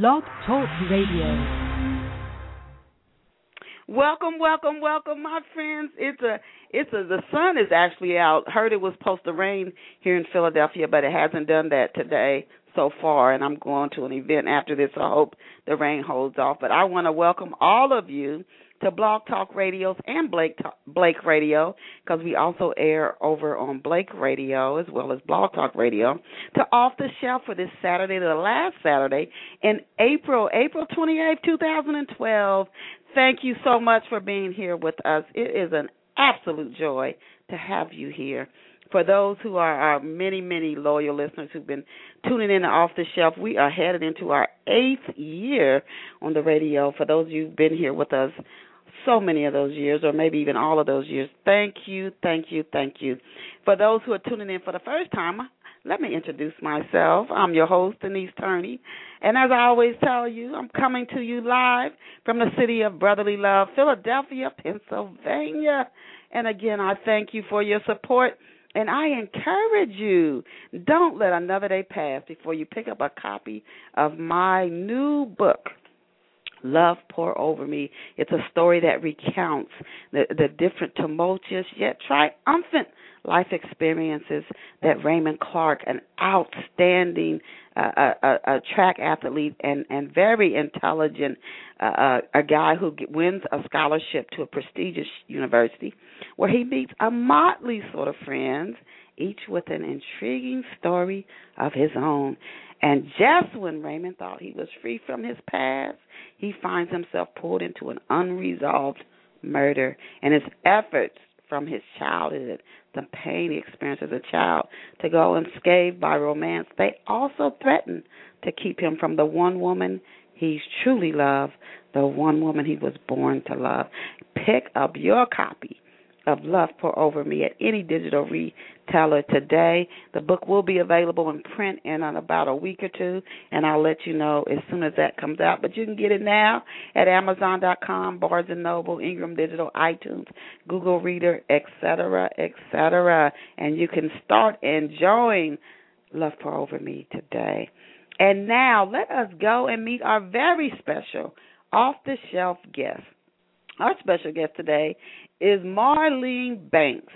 Blog Talk Radio. Welcome, welcome, welcome, my friends. It's a, it's a. The sun is actually out. Heard it was supposed to rain here in Philadelphia, but it hasn't done that today so far. And I'm going to an event after this. I hope the rain holds off. But I want to welcome all of you to Blog Talk Radios and Blake Blake Radio because we also air over on Blake Radio as well as Blog Talk Radio to Off the Shelf for this Saturday, the last Saturday in April, April 28, 2012. Thank you so much for being here with us. It is an absolute joy to have you here. For those who are our many, many loyal listeners who've been tuning in to Off the Shelf, we are headed into our eighth year on the radio. For those of you who've been here with us so many of those years, or maybe even all of those years, thank you, thank you, thank you. For those who are tuning in for the first time, let me introduce myself. I'm your host, Denise Turney. And as I always tell you, I'm coming to you live from the city of brotherly love, Philadelphia, Pennsylvania. And again, I thank you for your support. And I encourage you, don't let another day pass before you pick up a copy of my new book, Love Pour Over Me. It's a story that recounts the, the different tumultuous yet triumphant life experiences that Raymond Clark, an outstanding uh, a, a, track athlete and and very intelligent, uh, a guy who wins a scholarship to a prestigious university, where he meets a motley sort of friends, each with an intriguing story of his own. And just when Raymond thought he was free from his past, he finds himself pulled into an unresolved murder, and his efforts from his childhood, the pain he experienced as a child, to go unscathed by romance, they also threaten to keep him from the one woman he's truly loved, the one woman he was born to love. Pick up your copy of Love Pour Over Me at any digital retailer today. The book will be available in print in about a week or two, and I'll let you know as soon as that comes out. But you can get it now at Amazon.com, Barnes Noble, Ingram Digital, iTunes, Google Reader, etc., etc. And you can start enjoying Love Pour Over Me today. And now let us go and meet our very special off the shelf guest. Our special guest today is Marlene Banks.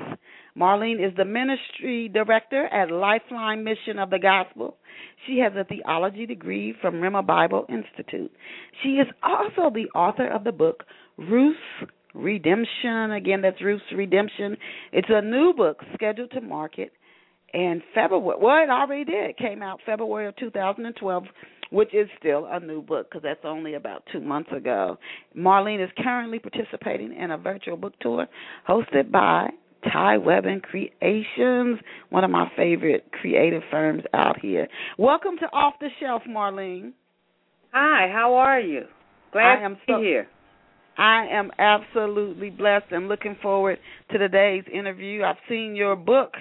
Marlene is the ministry director at Lifeline Mission of the Gospel. She has a theology degree from Rhema Bible Institute. She is also the author of the book Ruth's Redemption. Again, that's Ruth's Redemption. It's a new book scheduled to market in February. Well, it already did. It came out February of 2012 which is still a new book because that's only about two months ago. Marlene is currently participating in a virtual book tour hosted by TyWebbin Creations, one of my favorite creative firms out here. Welcome to Off the Shelf, Marlene. Hi, how are you? Glad I am to be here. I am absolutely blessed and looking forward to today's interview. I've seen your book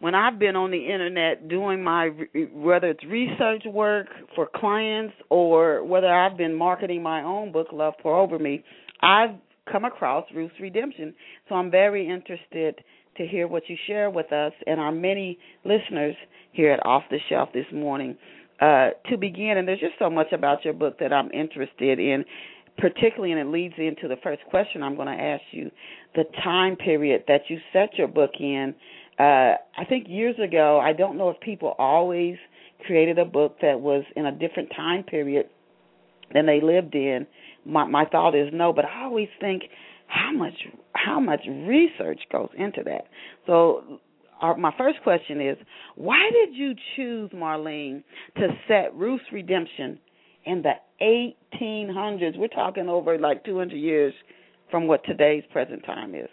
when I've been on the internet doing my whether it's research work for clients or whether I've been marketing my own book Love Pour Over Me, I've come across Ruth's Redemption. So I'm very interested to hear what you share with us and our many listeners here at Off the Shelf this morning. Uh, to begin, and there's just so much about your book that I'm interested in, particularly, and it leads into the first question I'm going to ask you the time period that you set your book in uh, I think years ago, I don't know if people always created a book that was in a different time period than they lived in. My my thought is no, but I always think how much how much research goes into that. So our, my first question is why did you choose Marlene to set Ruth's Redemption in the 1800s? We're talking over like 200 years from what today's present time is.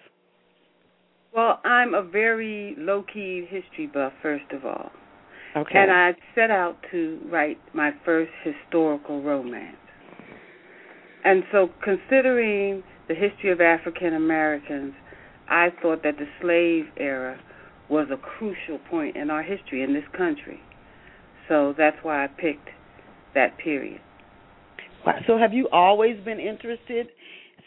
Well, I'm a very low key history buff, first of all. Okay. And I set out to write my first historical romance. And so, considering the history of African Americans, I thought that the slave era was a crucial point in our history in this country. So that's why I picked that period. So, have you always been interested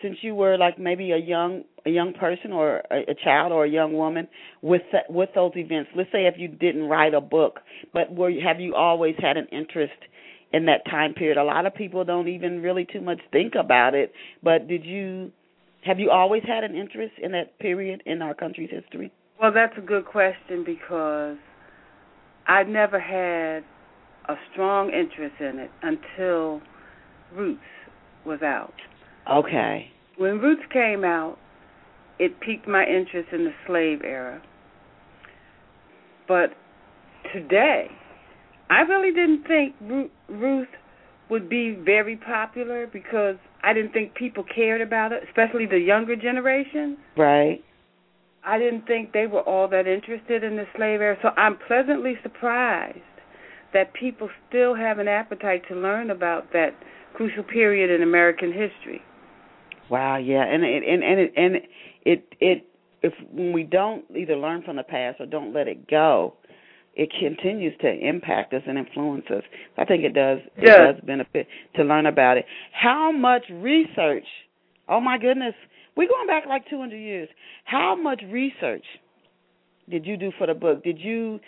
since you were like maybe a young a young person or a, a child or a young woman with with those events let's say if you didn't write a book but were have you always had an interest in that time period. A lot of people don't even really too much think about it. But did you have you always had an interest in that period in our country's history? Well, that's a good question because I never had a strong interest in it until Roots was out. Okay. When Roots came out, it piqued my interest in the slave era. But today, I really didn't think Ruth would be very popular because I didn't think people cared about it, especially the younger generation. Right. I didn't think they were all that interested in the slave era. So I'm pleasantly surprised that people still have an appetite to learn about that crucial period in American history. Wow, yeah, and it, and and it, and it it if when we don't either learn from the past or don't let it go, it continues to impact us and influence us. I think it does. It does benefit to learn about it. How much research? Oh my goodness, we're going back like 200 years. How much research did you do for the book? Did you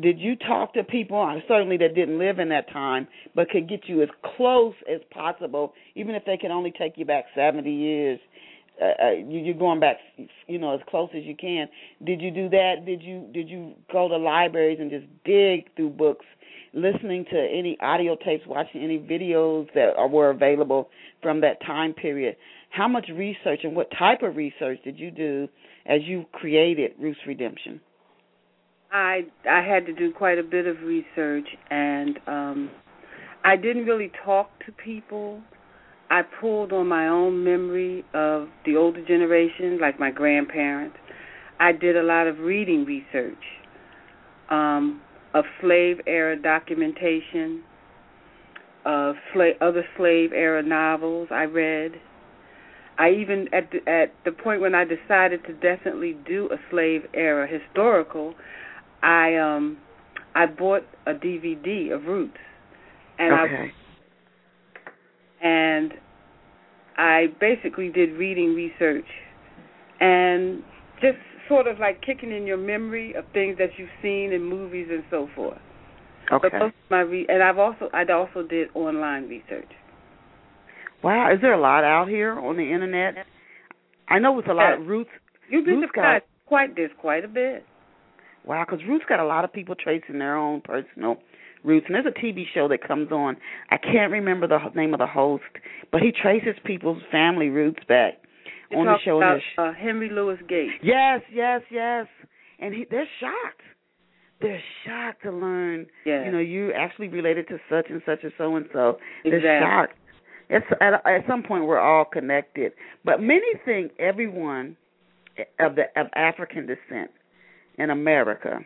did you talk to people certainly that didn't live in that time but could get you as close as possible even if they can only take you back 70 years uh, uh you're going back you know as close as you can. Did you do that? Did you did you go to libraries and just dig through books listening to any audio tapes watching any videos that were available from that time period? How much research and what type of research did you do as you created Ruth's Redemption I I had to do quite a bit of research and um I didn't really talk to people. I pulled on my own memory of the older generation, like my grandparents. I did a lot of reading research um, of slave era documentation, of sla- other slave era novels I read. I even at the, at the point when I decided to definitely do a slave era historical, I um I bought a DVD of Roots, and okay. I and I basically did reading research, and just sort of like kicking in your memory of things that you've seen in movies and so forth. Okay. But most of my re- and I've also I also did online research. Wow, is there a lot out here on the internet? I know it's a lot. Yes. Roots. You'd be Roots surprised. got- Quite there's quite a bit. Wow, because Roots got a lot of people tracing their own personal roots. And there's a TV show that comes on. I can't remember the name of the host, but he traces people's family roots back You're on the show. about they're uh, Henry Louis Gates. Yes, yes, yes. And he, they're shocked. They're shocked to learn. Yeah. You know, you actually related to such and such and so and so. Exactly. They're shocked. It's at, at some point we're all connected, but many think everyone of the of African descent in America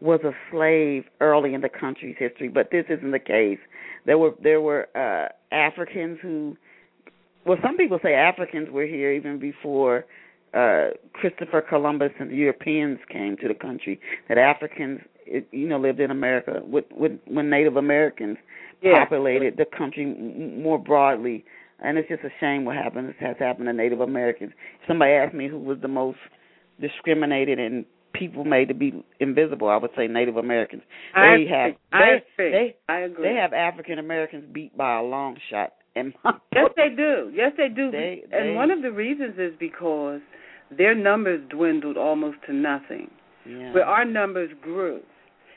was a slave early in the country's history, but this isn't the case. There were there were uh Africans who well some people say Africans were here even before uh Christopher Columbus and the Europeans came to the country. That Africans you know lived in America with, with when Native Americans Yeah. populated the country more broadly. And it's just a shame what happened has happened to Native Americans. Somebody asked me who was the most discriminated and people made to be invisible, I would say Native Americans. They I have agree. I they agree. they I agree. they have African Americans beat by a long shot. And Yes, they do. Yes, they do. They- and they- one of the reasons is because their numbers dwindled almost to nothing, yeah. where our numbers grew.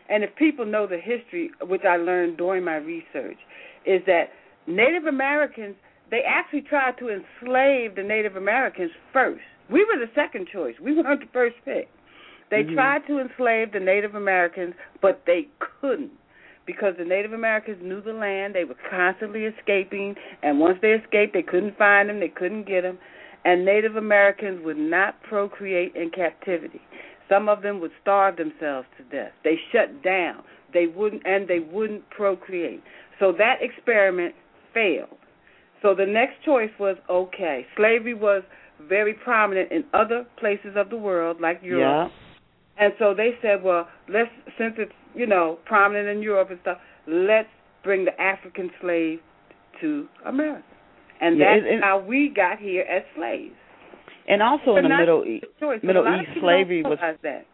And if people know the history, which I learned during my research, is that Native Americans they actually tried to enslave the Native Americans first. We were the second choice. We weren't the first pick. They Mhm. tried to enslave the Native Americans, but they couldn't because the Native Americans knew the land. They were constantly escaping, and once they escaped, they couldn't find them. They couldn't get them, and Native Americans would not procreate in captivity. Some of them would starve themselves to death. They shut down. They wouldn't, and they wouldn't procreate. So that experiment failed. So the next choice was okay. Slavery was very prominent in other places of the world, like Europe. yeah. And so they said, well, let's since it's you know prominent in Europe and stuff, let's bring the African slave to America, and Yeah, that's and- and- how we got here as slaves. And also in the Middle East, Middle East slavery was that.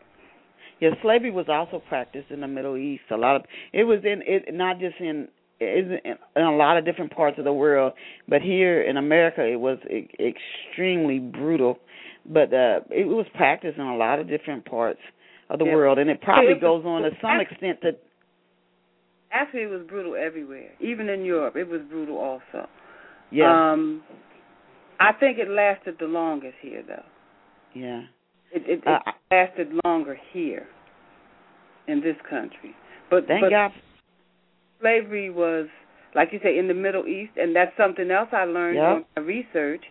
Yeah, slavery was also practiced in the Middle East. A lot of it was in it not just in in, in a lot of different parts of the world, but here in America it was extremely brutal. But uh it was practiced in a lot of different parts of the Yeah. world, and it probably it was- goes on to some extent to Actually, it was brutal everywhere. Even in Europe, it was brutal also. yeah Um, I think it lasted the longest here, though. yeah. It, it, it Uh, lasted longer here in this country. But Thank but God. Slavery was, like you say, in the Middle East, and that's something else I learned Yep. in my research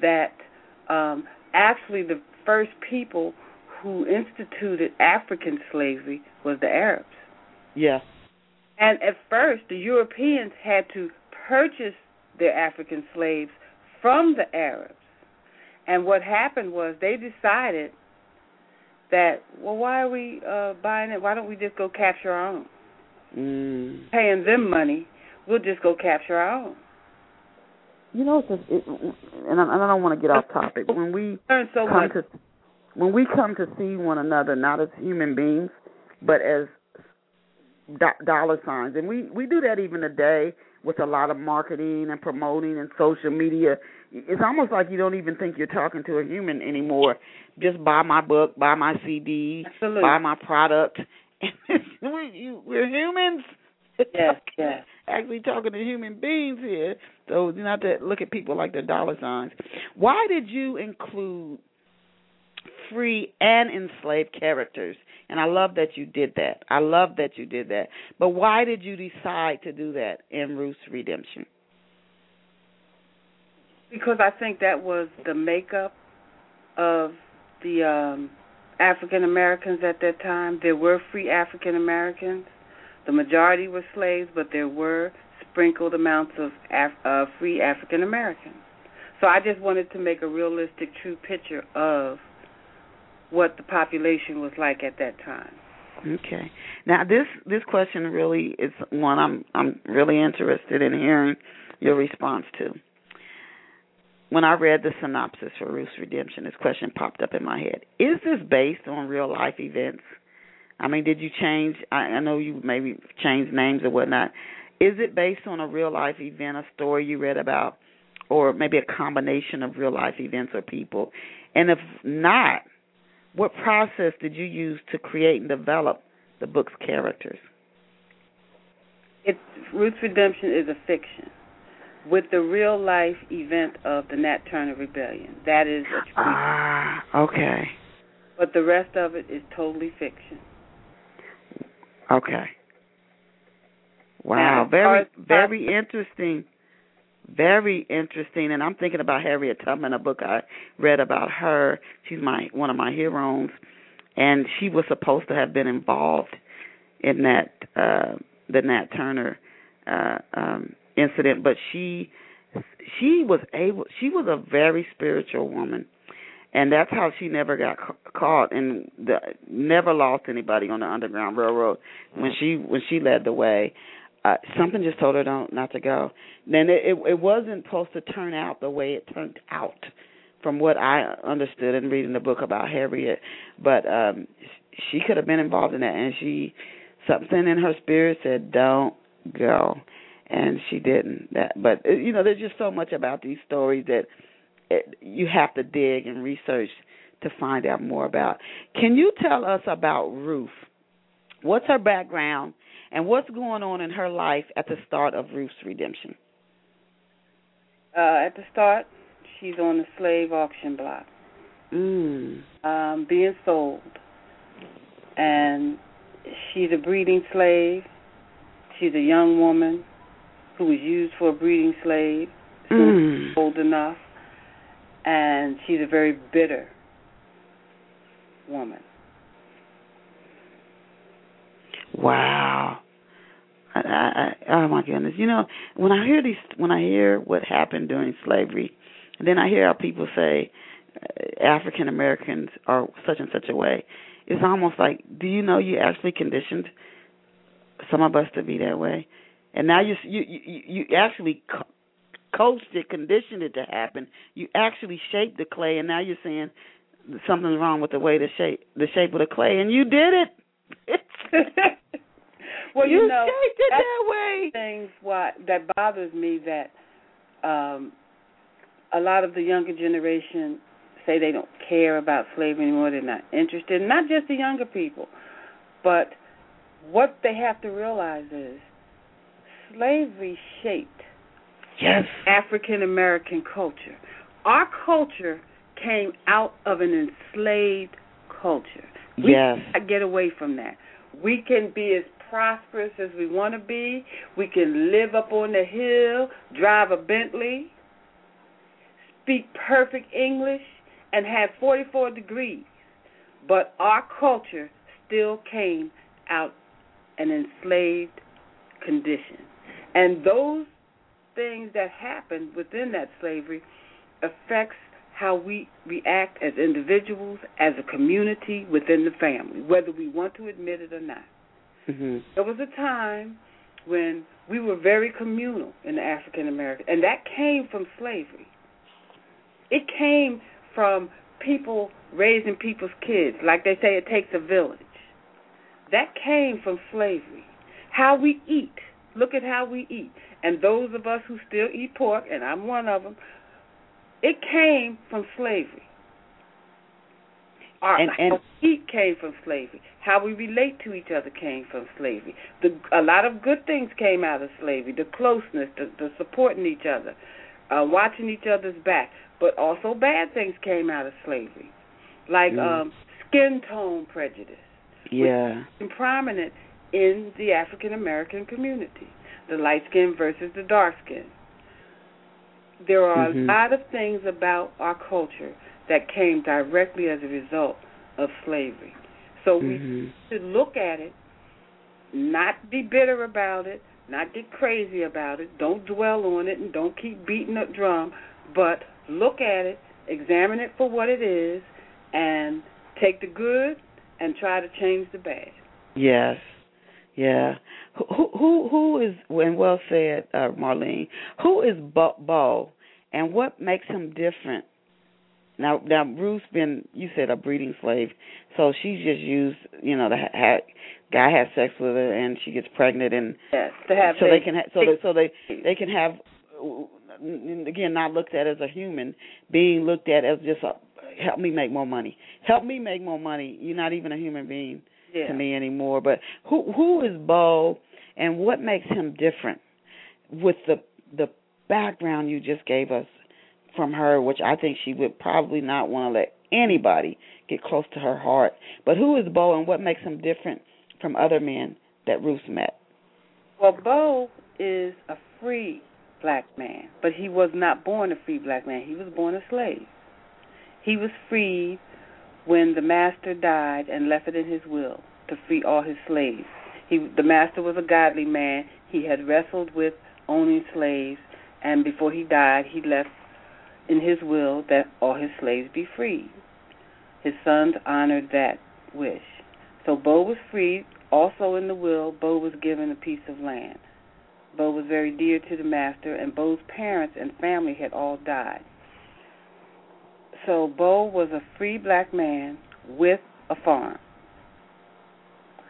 that um, actually the first people who instituted African slavery was the Arabs. Yeah. And at first, the Europeans had to purchase their African slaves from the Arabs. And what happened was they decided that, well, why are we uh, buying it? Why don't we just go capture our own? Mm. Paying them money, we'll just go capture our own. You know, it's just, it, and I, and I don't want to get off topic. When we Learn so come much. to when we come to see one another not as human beings but as do- dollar signs and we we do that even today with a lot of marketing and promoting and social media it's almost like you don't even think you're talking to a human anymore just buy my book buy my cd Absolutely. buy my product we, you, we're humans Yes, yes. actually talking to human beings here so not to look at people like they're dollar signs why did you include free and enslaved characters. And I love that you did that. I love that you did that. But why did you decide to do that in Ruth's Redemption? Because I think that was the makeup of the um African Americans at that time. There were free African Americans. The majority were slaves, but there were sprinkled amounts of Af- uh, free African Americans. So I just wanted to make a realistic, true picture of what the population was like at that time. Okay. Now this this question really is one I'm I'm really interested in hearing your response to. When I read the synopsis for Ruth's Redemption, this question popped up in my head. Is this based on real life events? I mean, did you change? I, I know you maybe changed names or whatnot. Is it based on a real life event, a story you read about, or maybe a combination of real life events or people? And if not, what process did you use to create and develop the book's characters? It Ruth's Redemption is a fiction with the real life event of the Nat Turner Rebellion. That is a true Ah, okay. but the rest of it is totally fiction. Okay. Wow, Now, very very interesting. Very interesting, and I'm thinking about Harriet Tubman, a book I read about her. She's my one of my heroes, and she was supposed to have been involved in that uh the Nat Turner uh um incident, but she she was able. She was a very spiritual woman, and that's how she never got ca- caught and the, never lost anybody on the Underground Railroad when she when she led the way. Uh, something just told her don't not to go. Then it, it it wasn't supposed to turn out the way it turned out, from what I understood in reading the book about Harriet. But um she could have been involved in that, and she something in her spirit said don't go, and she didn't. That, but uh, you know, there's just so much about these stories that it, you have to dig and research to find out more about. Can you tell us about Ruth? What's her background and what's going on in her life at the start of Ruth's redemption? Uh, at the start, she's on the slave auction block, Mm. um, being sold, and she's a breeding slave. She's a young woman who was used for a breeding slave, Mm. old enough, and she's a very bitter woman. Wow. I, I, I, oh my goodness! You know, when I hear these, when I hear what happened during slavery, and then I hear how people say uh, African Americans are such and such a way, it's almost like, do you know you actually conditioned some of us to be that way, and now you you you, you actually co- coached it, conditioned it to happen. You actually shaped the clay, and now you're saying something's wrong with the way the shape the shape of the clay, and you did it. well, you, you know, shaped it that way. things what that bothers me that um a lot of the younger generation say they don't care about slavery anymore, they're not interested. Not just the younger people, but what they have to realize is slavery shaped Yes. African American culture. Our culture came out of an enslaved culture. We Yes. cannot get away from that. We can be as prosperous as we want to be. We can live up on the hill, drive a Bentley, speak perfect English, and have 44 degrees. But our culture still came out an enslaved condition. And those things that happened within that slavery affects how we react as individuals, as a community, within the family, whether we want to admit it or not. hmm There was a time when we were very communal in the African American, and that came from slavery. It came from people raising people's kids, like they say, it takes a village. That came from slavery. How we eat. Look at how we eat. And those of us who still eat pork, and I'm one of them, it came from slavery. Our And- and- how we eat came from slavery. How we relate to each other came from slavery. The, a lot of good things came out of slavery. The closeness, the, the supporting each other, uh, watching each other's back. But also bad things came out of slavery, like Mm. um, skin tone prejudice Yeah. and prominent in the African American community, the light skin versus the dark skin. There are Mhm. a lot of things about our culture that came directly as a result of slavery. So we hmm should look at it, not be bitter about it, not get crazy about it, don't dwell on it, and don't keep beating the drum, but look at it, examine it for what it is, and take the good and try to change the bad. Yes. Yeah. Who who who is and well said, uh, Marlene. Who is Bo, Bo, and what makes him different? Now, now Ruth's been you said a breeding slave, so she's just used. You know, the ha- guy has sex with her, and she gets pregnant, and Yes, to have so they babies. can ha- so they so they they can have again not looked at as a human being looked at as just a help me make more money help me make more money you're not even a human being yeah. to me anymore but who who is bo and what makes him different with the the background you just gave us from her which i think she would probably not want to let anybody get close to her heart but who is bo and what makes him different from other men that ruth met Well, Bo is a free black man, but he was not born a free black man. He was born a slave. He was freed when the master died and left it in his will to free all his slaves. He, the master was a godly man. He had wrestled with owning slaves, and before he died, he left in his will that all his slaves be freed. His sons honored that wish. So Bo was freed. Also in the will, Bo was given a piece of land. Bo was very dear to the master, and Bo's parents and family had all died. So Bo was a free black man with a farm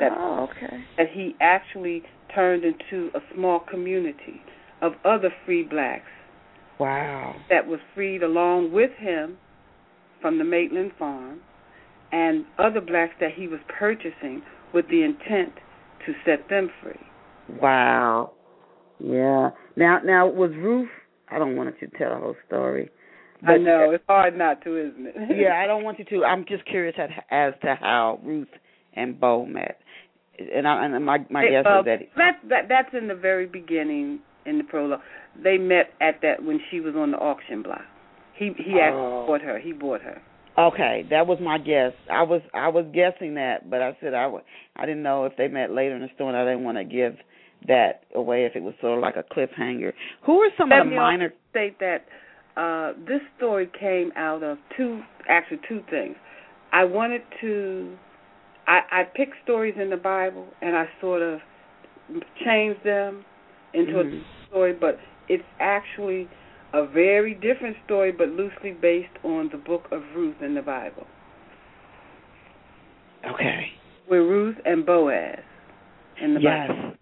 that oh okay that he actually turned into a small community of other free blacks wow that was freed along with him from the Maitland farm and other blacks that he was purchasing with the intent to set them free. Wow. Yeah. Now, now was Ruth? I don't want you to tell the whole story. I know it's hard not to, isn't it? yeah, I don't want you to. I'm just curious as, as to how Ruth and Bo met, and, I, and my my guess is that. that that that's in the very beginning in the prologue. They met at that when she was on the auction block. He he oh. actually Oh. bought her. He bought her. Okay, that was my guess. I was I was guessing that, but I said I w- I didn't know if they met later in the story. and I didn't want to give that away if it was sort of like a cliffhanger. Who are some Let of the minor? state that uh, this story came out of two, actually two things. I wanted to, I, I picked stories in the Bible and I sort of changed them into Mhm. a story, but it's actually a very different story, but loosely based on the book of Ruth in the Bible. Okay. With Ruth and Boaz in the yes. Bible.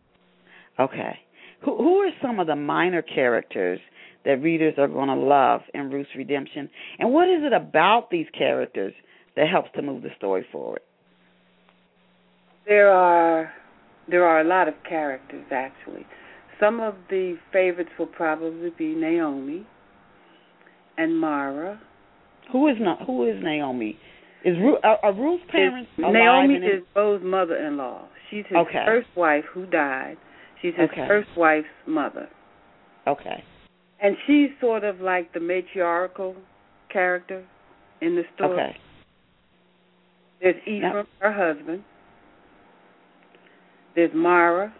Okay. Who who are some of the minor characters that readers are going to love in Ruth's redemption, and what is it about these characters that helps to move the story forward? There are there are a lot of characters actually. Some of the favorites will probably be Naomi and Mara. Who is not? Who is Naomi? Is Ruth, are, are Ruth's parents alive? Naomi is Bo's mother-in-law. She's his Okay. first wife who died. She's his Okay. first wife's mother. Okay. And she's sort of like the matriarchal character in the story. Okay. There's Ephraim, her husband. There's Mara,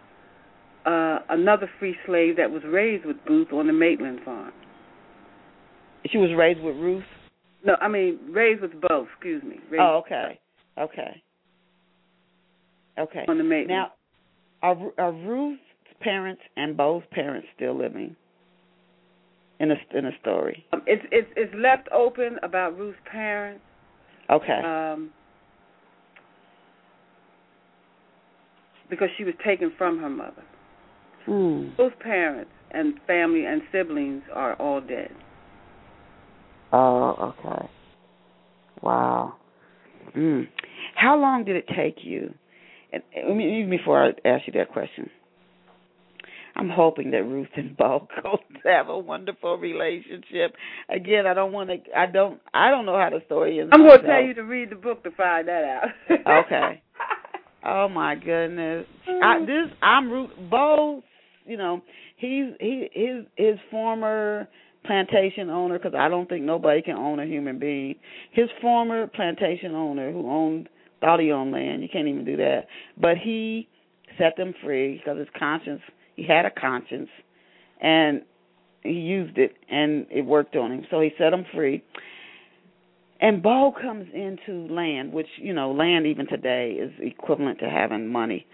uh, another free slave that was raised with Booth on the Maitland farm. She was raised with Ruth. No, I mean raised with both. Excuse me. Raised Oh, okay. Okay. Okay. On the Maitland. Now, are are Ruth's parents and Bo's parents still living in a in a story? Um, it's it's it's left open about Ruth's parents. Okay. Um, because she was taken from her mother. hmm. Both parents and family and siblings are all dead. Oh, okay. Wow. Mm. How long did it take you? And and even before I ask you that question, I'm hoping that Ruth and Bo go have a wonderful relationship. Again, I don't want to. I don't. I don't know how the story ends. I'm going to tell you to read the book to find that out. Okay. Oh my goodness. I this I'm Ruth Bo, you know, he's he his his former plantation owner cuz I don't think nobody can own a human being. His former plantation owner who owned thought he owned land. You can't even do that. But he set them free because his conscience, he had a conscience and he used it and it worked on him. So he set them free. And Bo comes into land, which you know, land even today is equivalent to having money.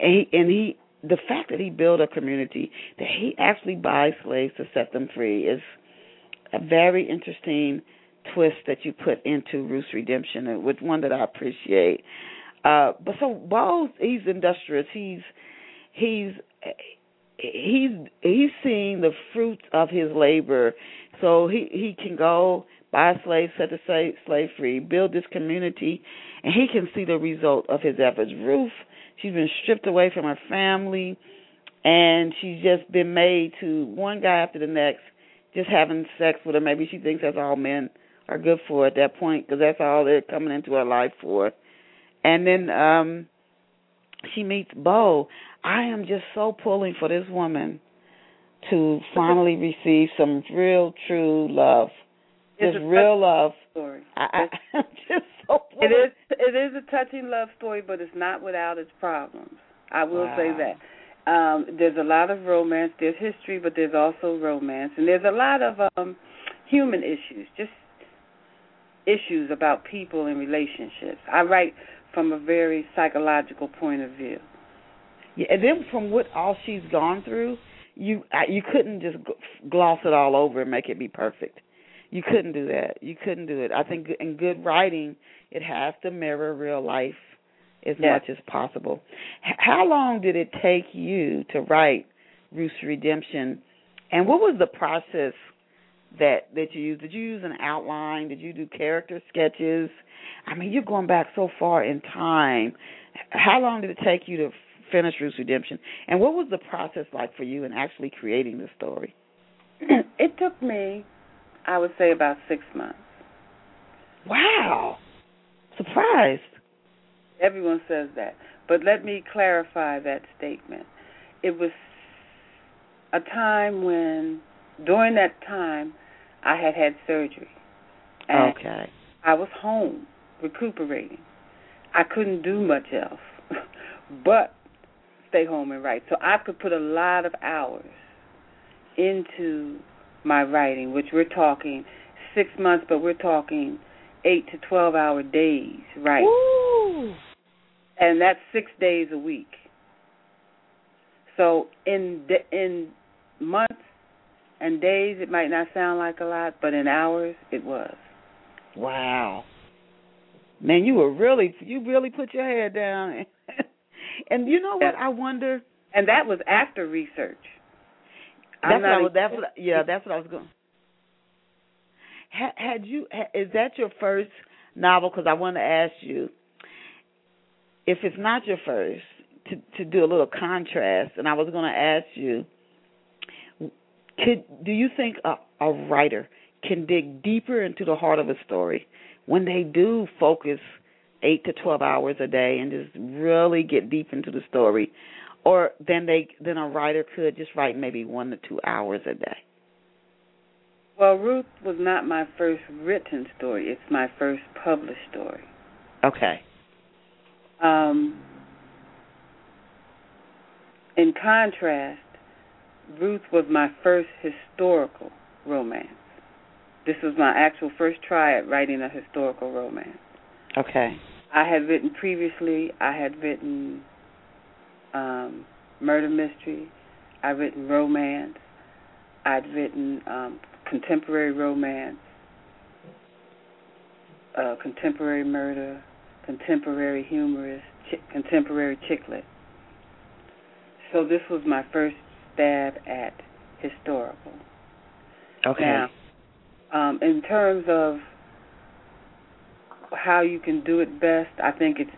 And he, and he, the fact that he built a community that he actually buys slaves to set them free is a very interesting twist that you put into Ruth's redemption, with one that I appreciate. Uh, but so Bo, he's industrious. He's he's he's he's seeing the fruits of his labor, so he he can go buy a slave, set the slave, slave free, build this community, and he can see the result of his efforts. Ruth, she's been stripped away from her family, and she's just been made to one guy after the next, just having sex with her. Maybe she thinks that's all men are good for at that point, because that's all they're coming into her life for. And then um she meets Bo. I am just so pulling for this woman to finally receive some real, true love. It's Just a real love. story. I, I'm just so It pulling. is it is a touching love story, but it's not without its problems. I will say that. Um, there's a lot of romance. There's history, but there's also romance, and there's a lot of um, human issues, just issues about people and relationships. I write from a very psychological point of view. Yeah, and then from what all she's gone through, you I, you couldn't just gloss it all over and make it be perfect. You couldn't do that. You couldn't do it. I think in good writing, it has to mirror real life as Yes. much as possible. H- how long did it take you to write Ruth's Redemption, and what was the process that that you used? Did you use an outline? Did you do character sketches? I mean, you're going back so far in time. How long did it take you to finish Ruth's Redemption, and what was the process like for you in actually creating the story? it took me, I would say, about six months. Wow, surprised. Everyone says that. But let me clarify that statement. It was a time when, during that time, I had had surgery. And Okay. I was home recuperating. I couldn't do much else but stay home and write. So I could put a lot of hours into my writing, which we're talking six months, but we're talking eight to 12 hour days, right? Woo. and that's six days a week. So in d- in months and days, it might not sound like a lot, but in hours, it was. Wow. Man, you were really you really put your head down. And you know what? I wonder. And that was after research. That's what I was. That's what. Yeah, that's what I was going. Had, had you? Is that your first novel? Because I want to ask you, if it's not your first, to to do a little contrast. And I was going to ask you, could do you think a, a writer can dig deeper into the heart of a story when they do focus eight to twelve hours a day and just really get deep into the story, or then they then a writer could just write maybe one to two hours a day. Well, Ruth was not my first written story. It's my first published story. Okay. Um, in contrast, Ruth was my first historical romance. This was my actual first try at writing a historical romance. Okay. I had written previously. I had written um, murder mystery. I'd written romance. I'd written um, contemporary romance, uh, contemporary murder, contemporary humorous, contemporary chick lit. So this was my first stab at historical. Okay. Now, um, in terms of how you can do it best, I think it's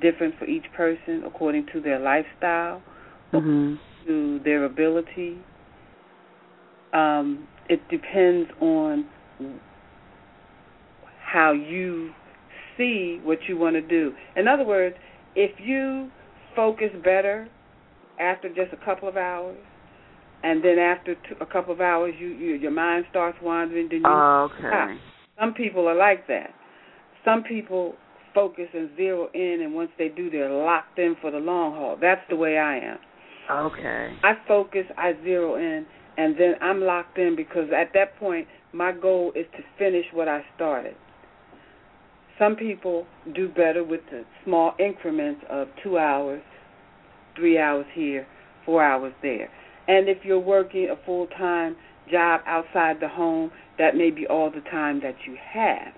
different for each person according to their lifestyle, mm-hmm. to their ability. Um, it depends on how you see what you want to do. In other words, if you focus better after just a couple of hours, and then after two, a couple of hours, you, you your mind starts wandering. Then you oh, okay. Stop. Some people are like that. Some people focus and zero in, and once they do, they're locked in for the long haul. That's the way I am. Okay. I focus, I zero in, and then I'm locked in because at that point, my goal is to finish what I started. Some people do better with the small increments of two hours, three hours here, four hours there. And if you're working a full time job outside the home, that may be all the time that you have.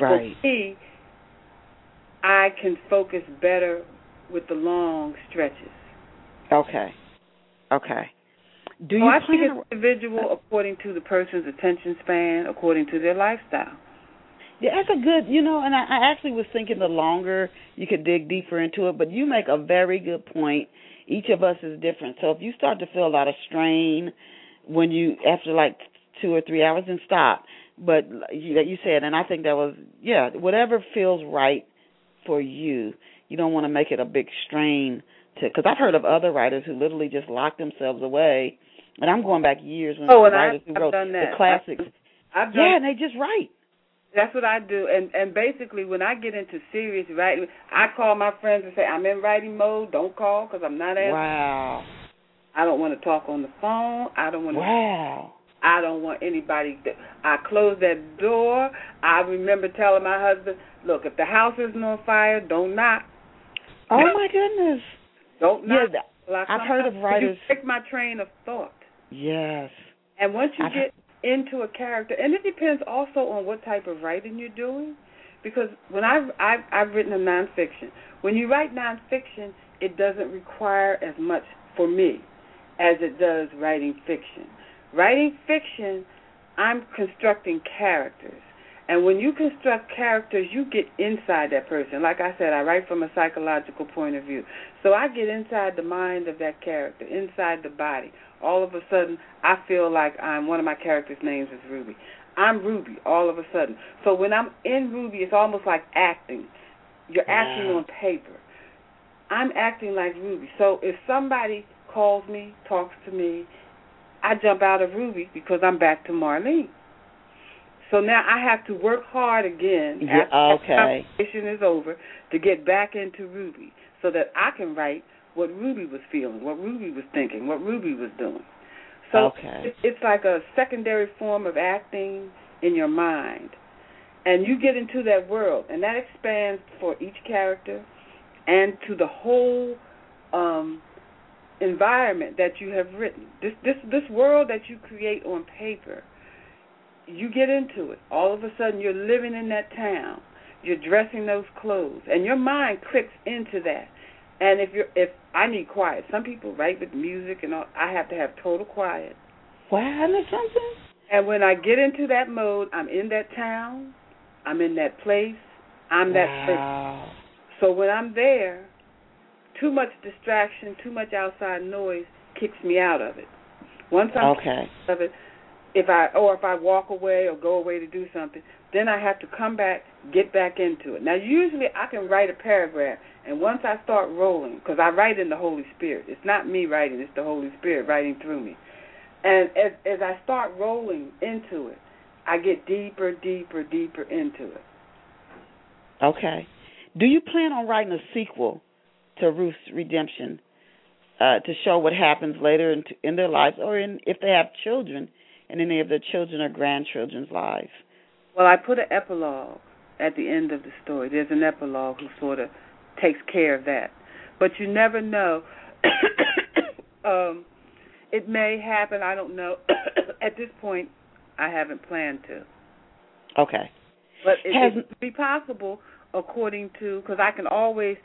Right. For me, I can focus better with the long stretches. Okay. Okay. Do you I think it's individual uh-huh. according to the person's attention span, according to their lifestyle. Yeah, that's a good, you know, and I, I actually was thinking the longer you could dig deeper into it, but you make a very good point. Each of us is different. So if you start to feel a lot of strain when you, after like two or three hours, then stop. But you, you said, and I think that was, yeah, whatever feels right for you. You don't want to make it a big strain to, because I've heard of other writers who literally just lock themselves away. And I'm going back years when oh, and writers I've, who wrote done that. the classics. I've, I've yeah, and they just write. That's what I do, and and basically when I get into serious writing, I call my friends and say I'm in writing mode. Don't call because I'm not answering. Wow. I don't want to talk on the phone. I don't want to. Wow. I don't want anybody. To, I close that door. I remember telling my husband, "Look, if the house isn't on fire, don't knock." Oh my goodness. Don't knock. Yeah, well, I've heard of writers. You pick my train of thought. Yes. And once you I've get into a character, and it depends also on what type of writing you're doing. Because when I've I've, I've written a nonfiction, when you write nonfiction, it doesn't require as much for me as it does writing fiction. Writing fiction, I'm constructing characters. And when you construct characters, you get inside that person. Like I said, I write from a psychological point of view. So I get inside the mind of that character, inside the body. All of a sudden, I feel like I'm one of my characters' names is Ruby. I'm Ruby all of a sudden. So when I'm in Ruby, it's almost like acting. You're acting on paper. I'm acting like Ruby. So if somebody calls me, talks to me, I jump out of Ruby because I'm back to Marlene. So now I have to work hard again yeah, after okay. the competition is over to get back into Ruby so that I can write what Ruby was feeling, what Ruby was thinking, what Ruby was doing. So okay. it's like a secondary form of acting in your mind. And you get into that world, and that expands for each character and to the whole um, environment that you have written. This this this world that you create on paper, you get into it. All of a sudden, you're living in that town. you're dressing those clothes, and your mind clicks into that. And if you're if I need quiet, some people write with music and all. I have to have total quiet. Wow, isn't something? And when I get into that mode, I'm in that town, I'm in that place, I'm that wow. place. So when I'm there, too much distraction, too much outside noise kicks me out of it. Once I'm okay. out of it, if I or if I walk away or go away to do something, then I have to come back, get back into it. Now, usually I can write a paragraph, and once I start rolling, because I write in the Holy Spirit, it's not me writing, it's the Holy Spirit writing through me. And as as I start rolling into it, I get deeper, deeper, deeper into it. Okay. Do you plan on writing a sequel to Ruth's Redemption uh, to show what happens later in, in their lives, or in if they have children, in any of their children or grandchildren's lives? Well, I put an epilogue at the end of the story. There's an epilogue who sort of takes care of that. But you never know. um, it may happen. I don't know. at this point, I haven't planned to. Okay. But it, Has- it be possible according to because I can always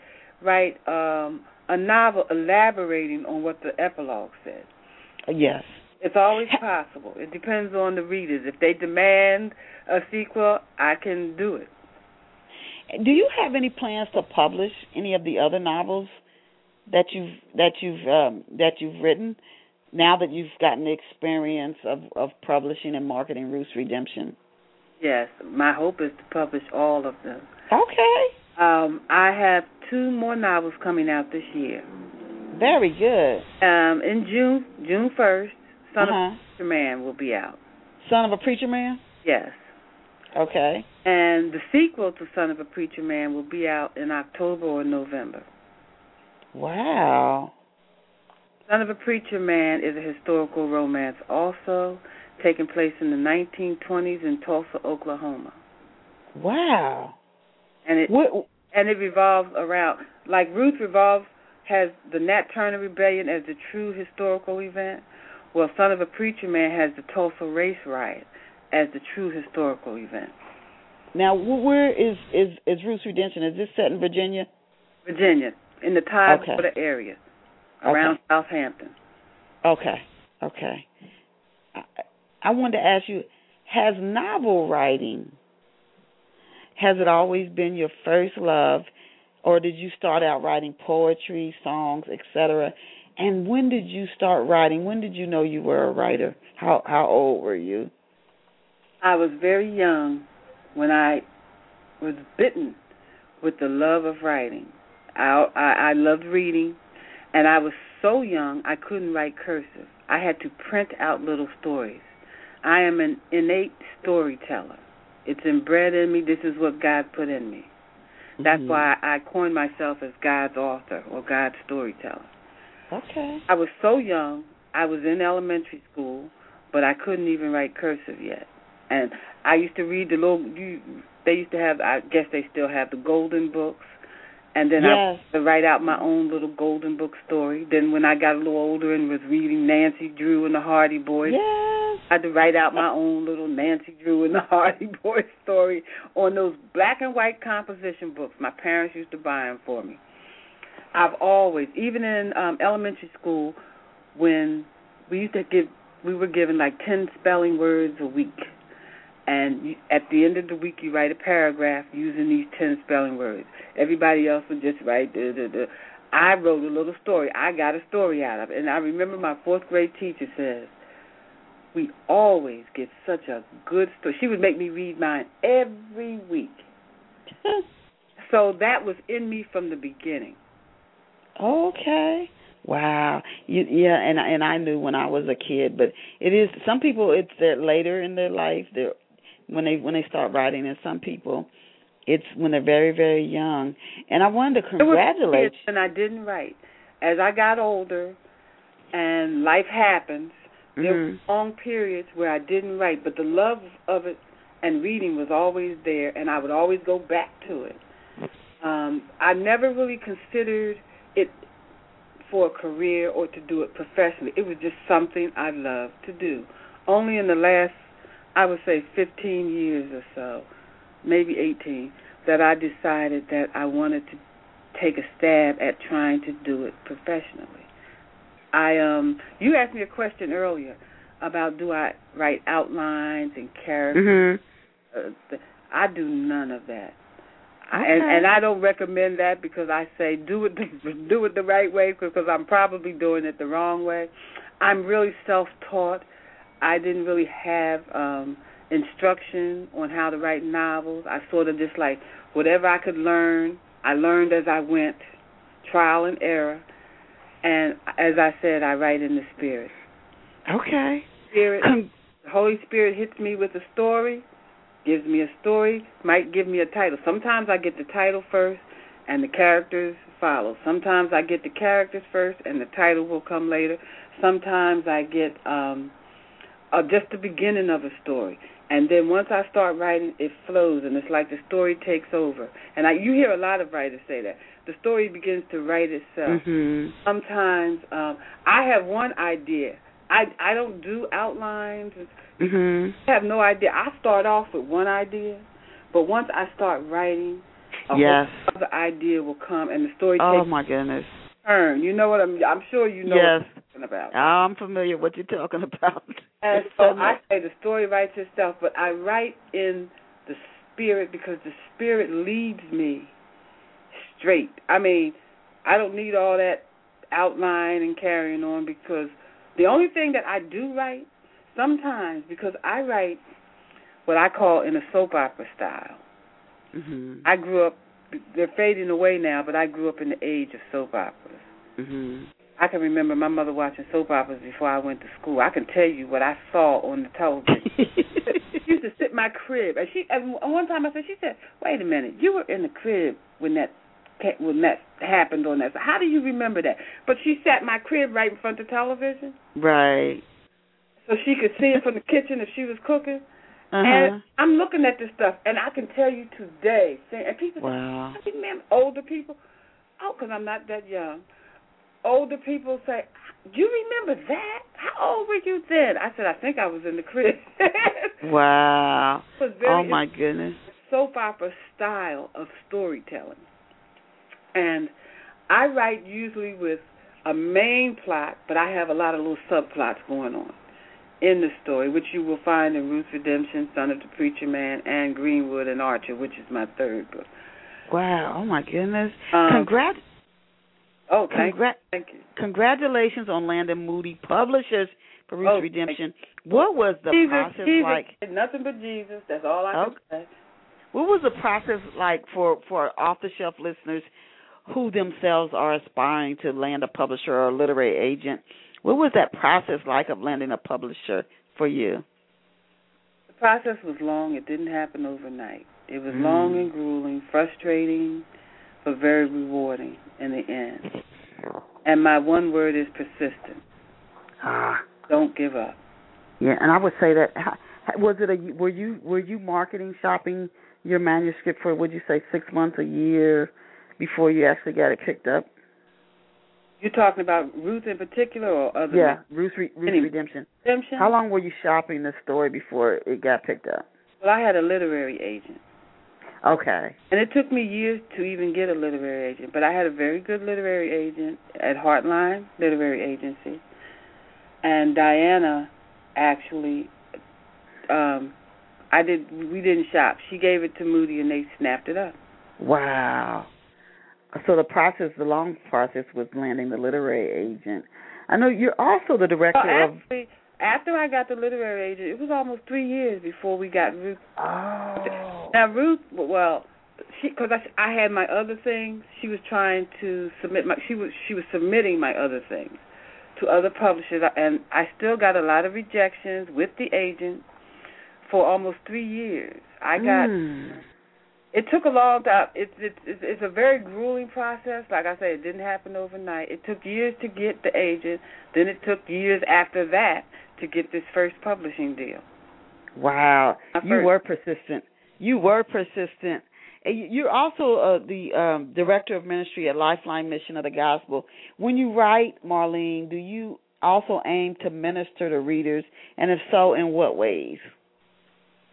write um, a novel elaborating on what the epilogue said. Yes. It's always possible. It depends on the readers. If they demand a sequel, I can do it. Do you have any plans to publish any of the other novels that you've that you've um, that you've written? Now that you've gotten the experience of of publishing and marketing Ruth's Redemption. Yes, my hope is to publish all of them. Okay. Um, I have two more novels coming out this year. Very good. Um, in June, June first, Son Uh-huh. of a Preacher Man will be out. Son of a preacher man. Yes, Okay. and the sequel to Son of a Preacher Man will be out in October or November. Wow. Son of a Preacher Man is a historical romance, also taking place in the 1920s in Tulsa, Oklahoma, Wow. and it What? And it revolves around like Ruth revolves has the Nat Turner Rebellion as the true historical event. Well, Son of a Preacher Man has the Tulsa Race Riot as the true historical event. Now, where is is is Ruth's Redemption? Is this set in Virginia? Virginia, in the Tidewater Okay. area, around Southampton. Okay. Okay. I, I wanted to ask you: Has novel writing has it always been your first love, or did you start out writing poetry, songs, etc.? And when did you start writing? When did you know you were a writer? How how old were you? I was very young when I was bitten with the love of writing. I, I I loved reading, and I was so young I couldn't write cursive. I had to print out little stories. I am an innate storyteller. It's inbred in me. This is what God put in me. That's Mhm. why I coined myself as God's author or God's storyteller. Okay. I was so young. I was in elementary school, but I couldn't even write cursive yet. And I used to read the little. You, they used to have. I guess they still have the golden books. And then I Yes. used to write out my own little golden book story. Then when I got a little older and was reading Nancy Drew and the Hardy Boys, Yes. I had to write out my own little Nancy Drew and the Hardy Boys story on those black and white composition books. My parents used to buy them for me. I've always, even in um elementary school, when we used to give, we were given like ten spelling words a week, and at the end of the week you write a paragraph using these ten spelling words. Everybody else would just write. Duh, duh, duh. I wrote a little story. I got a story out of it, and I remember my fourth grade teacher says, "We always get such a good story." She would make me read mine every week. So that was in me from the beginning. Okay. Wow. You, yeah, and and I knew when I was a kid, but it is some people it's that later in their life they when they when they start writing, and some people it's when they're very very young. And I wanted to congratulate. periods when I didn't write. As I got older, and life happens, there were Mhm. long periods where I didn't write, but the love of it and reading was always there, and I would always go back to it. Um, I never really considered it for a career or to do it professionally. It was just something I loved to do. Only in the last, I would say, 15 years or so, maybe 18, that I decided that I wanted to take a stab at trying to do it professionally. I um you asked me a question earlier about do I write outlines and characters. Mhm. Uh, I do none of that. I, Okay. and and I don't recommend that because I say do it the, do it the right way because I'm probably doing it the wrong way. I'm really self-taught. I didn't really have um instruction on how to write novels. I sort of just like whatever I could learn, I learned as I went, trial and error. And as I said, I write in the spirit. Okay. Spirit the Holy Spirit hits me with a story, gives me a story, might give me a title. Sometimes I get the title first and the characters follow. Sometimes I get the characters first and the title will come later. Sometimes I get um uh, just the beginning of a story. And then once I start writing, it flows and it's like the story takes over. And I you hear a lot of writers say that. The story begins to write itself mhm. sometimes um I have one idea. I I don't do outlines. Mhm. I have no idea. I start off with one idea, but once I start writing, a Yes. whole other idea will come and the story Oh takes my goodness. turn. You know what I'm I'm sure you know Yes. Talking about. I'm familiar with what you're talking about. And so so I say the story writes itself, but I write in the spirit because the spirit leads me straight. I mean, I don't need all that outline and carrying on because the only thing that I do write sometimes because I write what I call in a soap opera style. Mhm. I grew up they're fading away now, but I grew up in the age of soap operas. Mhm. I can remember my mother watching soap operas before I went to school. I can tell you what I saw on the television. she used to sit in my crib, and she. And one time I said, she said, "Wait a minute, you were in the crib when that when that happened on that. So how do you remember that?" But she sat in my crib right in front of the television, right. so she could see it from the kitchen if she was cooking. Uh-huh. And I'm looking at this stuff, and I can tell you today, saying, and people Wow. I remember older people. Oh, because I'm not that young. Older people say, "Do you remember that? How old were you then?" I said, "I think I was in the crib." Wow. Oh my goodness. soap opera style of storytelling, and I write usually with a main plot, but I have a lot of little subplots going on in the story, which you will find in Ruth's Redemption, Son of the Preacher Man, and Greenwood and Archer, which is my third book. Wow. Oh my goodness. Um, Congrats. Oh, thank Congrat- thank you. Congratulations on landing Moody Publishers for Ruth's Oh, Redemption. What was the Jesus, process Jesus, like? Nothing but Jesus. That's all I can say. What was the process like for for off the shelf listeners who themselves are aspiring to land a publisher or a literary agent? What was that process like of landing a publisher for you? The process was long. It didn't happen overnight. It was Mm. long and grueling, frustrating, but very rewarding in the end. And my one word is persistent. Ah, Don't give up. yeah, and I would say that was it a were you were you marketing shopping your manuscript for would you say six months a year before you actually got it picked up? You're talking about Ruth in particular or other Yeah, Ruth Re- Ruth Any- Redemption. redemption? How long were you shopping the story before it got picked up? Well, I had a literary agent. Okay. And it took me years to even get a literary agent, but I had a very good literary agent at Hartline Literary Agency. And Diana actually um I did we didn't shop. She gave it to Moody and they snapped it up. Wow. So the process, the long process, was landing the literary agent. I know you're also the director Well, of. after I got the literary agent, it was almost three years before we got. Oh. Now Ruth, well, she because I, I had my other things. She was trying to submit my. She was she was submitting my other things to other publishers, and I still got a lot of rejections with the agent for almost three years. I got. Mm. It took a long time. It's it's it's it's a very grueling process. Like I said, it didn't happen overnight. It took years to get the agent. Then it took years after that to get this first publishing deal. Wow. You were persistent. You were persistent. You- You're also uh, the um, director of ministry at Lifeline Mission of the Gospel. When you write, Marlene, do you also aim to minister to readers, and if so, in what ways?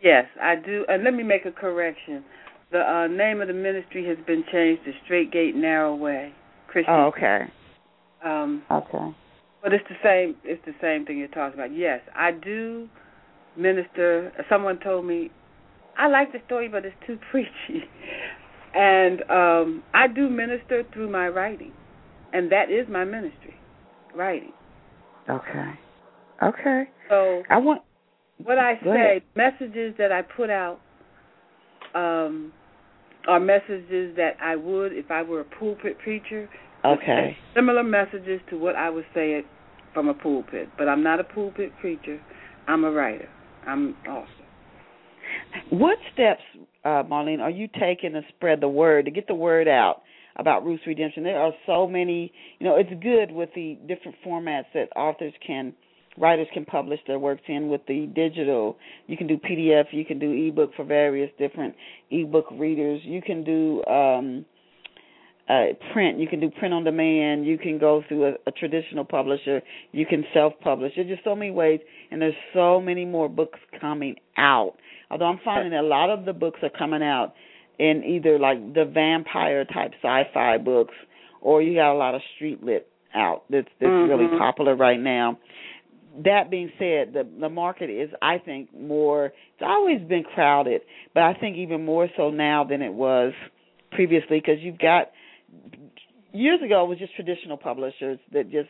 Yes, I do. And let me make a correction. The uh, name of the ministry has been changed to Straight Gate Narrow Way Christian. Oh, okay. Um, Okay. but it's the same. It's the same thing you're talking about. Yes, I do minister. Someone told me I like the story, but it's too preachy. And um, I do minister through my writing, and that is my ministry, writing. Okay. Okay. So I want. what I say, messages that I put out, um, are messages that I would if I were a pulpit preacher. Okay. Similar messages to what I would say it from a pulpit, but I'm not a pulpit preacher. I'm a writer. I'm awesome. What steps, uh, Marlene, are you taking to spread the word to get the word out about Ruth's Redemption? There are so many. You know, it's good with the different formats that authors can, writers can publish their works in with the digital. You can do PDF. You can do ebook for various different ebook readers. You can do. um uh, print. You can do print on demand. You can go through a, a traditional publisher. You can self-publish. There's just so many ways, and there's so many more books coming out. Although I'm finding a lot of the books are coming out in either like the vampire type sci-fi books, or you got a lot of street lit out that's that's really Mhm. popular right now. That being said, the the market is I think more. It's always been crowded, but I think even more so now than it was previously because you've got years ago it was just traditional publishers that just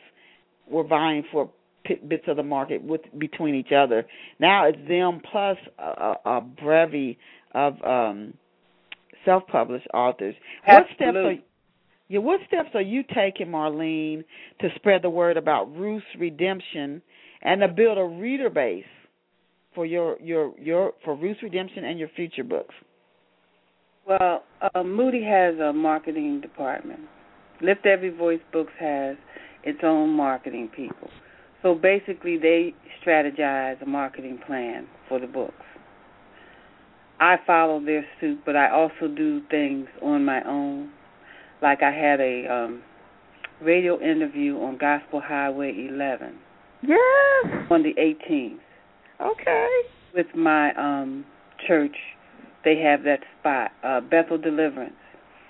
were vying for bits of the market with between each other. Now it's them plus a, a, of um self-published authors. What steps are Absolutely. yeah, what steps are you taking, Marlene, to spread the word about Ruth's redemption and to build a reader base for your your your for Ruth's redemption and your future books? Well, uh, Moody has a marketing department. Lift Every Voice Books has its own marketing people. So basically, they strategize a marketing plan for the books. I follow their suit, but I also do things on my own. Like I had a um, radio interview on Gospel Highway 11 Yes. on the 18th Okay. with my um, church. They have that spot, uh, Bethel Deliverance.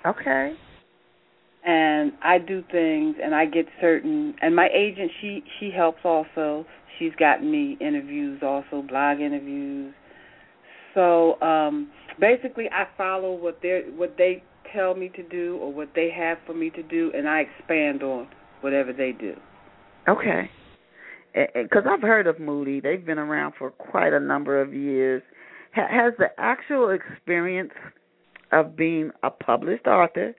Okay. And I do things and I get certain and my agent she she helps also. She's gotten me interviews also, blog interviews. So um basically I follow what they what they tell me to do or what they have for me to do and I expand on whatever they do. Okay. Because I've heard of Moody. They've been around for quite a number of years. Ha- has the actual experience of being a published author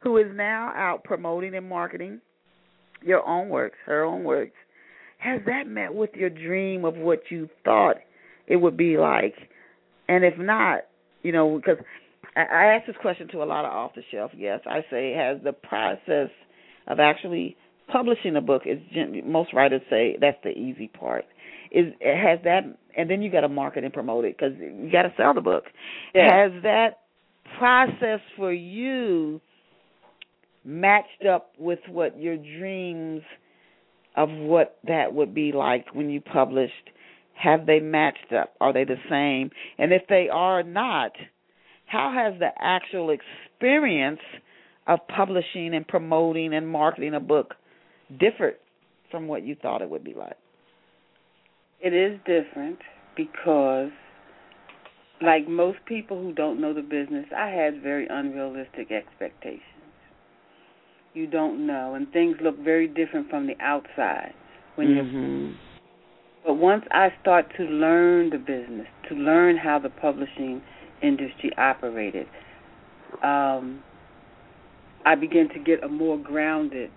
who is now out promoting and marketing your own works, her own works, has that met with your dream of what you thought it would be like? And if not, you know, because I, I ask this question to a lot of off the shelf guests. I say, has the process of actually publishing a book is most writers say that's the easy part. Is has that, and then you got to market and promote it because you got to sell the book. Yeah. Has that process for you matched up with what your dreams of what that would be like when you published? Have they matched up? Are they the same? And if they are not, how has the actual experience of publishing and promoting and marketing a book differed from what you thought it would be like? It is different because like most people who don't know the business, I had very unrealistic expectations. You don't know, and things look very different from the outside when you're. hmm But once I start to learn the business, to learn how the publishing industry operated, um, I began to get a more grounded